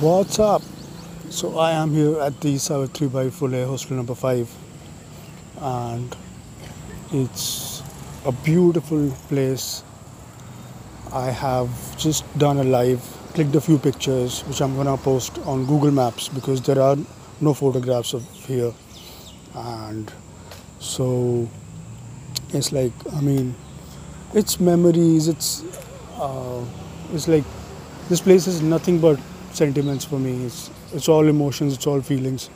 What's up? So I am here at the Savitri Bai Phule hostel number 5 and it's a beautiful place. I have just done a live, clicked a few pictures which I'm gonna post on Google Maps because there are no photographs of here and so it's like I mean it's memories it's uh, it's like this place is nothing but sentiments for me. It's it's all emotions. It's all feelings.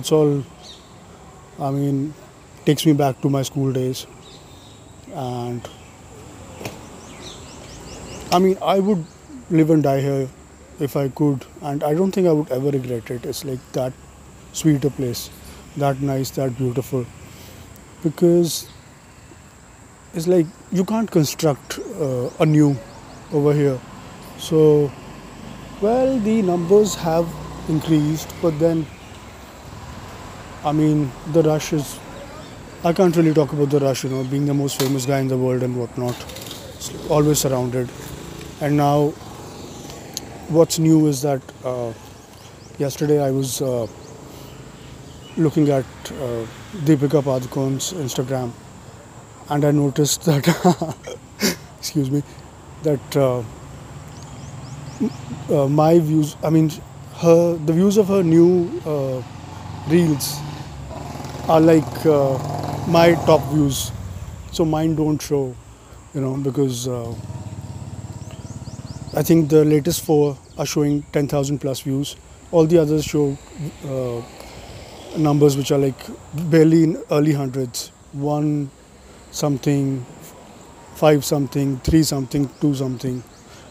It's all. I mean, takes me back to my school days, and I mean, I would live and die here if I could, and I don't think I would ever regret it. It's like that sweet a place, that nice, that beautiful, because it's like you can't construct uh, a new over here. So well, the numbers have increased, but then, I mean, the rush is. I can't really talk about the rush, you know, being the most famous guy in the world and whatnot. It's always surrounded. And now, what's new is that uh, yesterday I was uh, looking at uh, Deepika Padukone's Instagram and I noticed that, excuse me, that uh, uh, my views. I mean, her the views of her new uh, reels are like uh, my top views. So mine don't show, you know, because uh, I think the latest four are showing 10,000 plus views. All the others show uh, numbers which are like barely in early hundreds, one something, five something, three something, two something.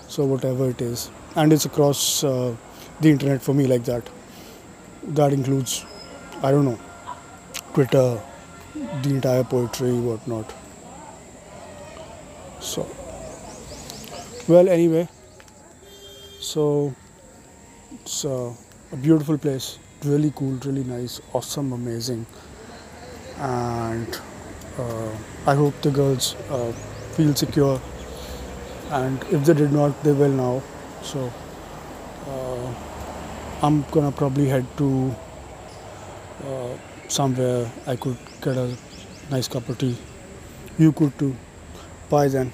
So whatever it is. And it's across uh, the internet for me like that. That includes, I don't know, Twitter, the entire poetry, whatnot. So, well, anyway, so it's uh, a beautiful place, really cool, really nice, awesome, amazing, and uh, I hope the girls uh, feel secure, and if they did not, they will now. So uh, I'm gonna probably head to uh, somewhere I could get a nice cup of tea. You could too. Bye then.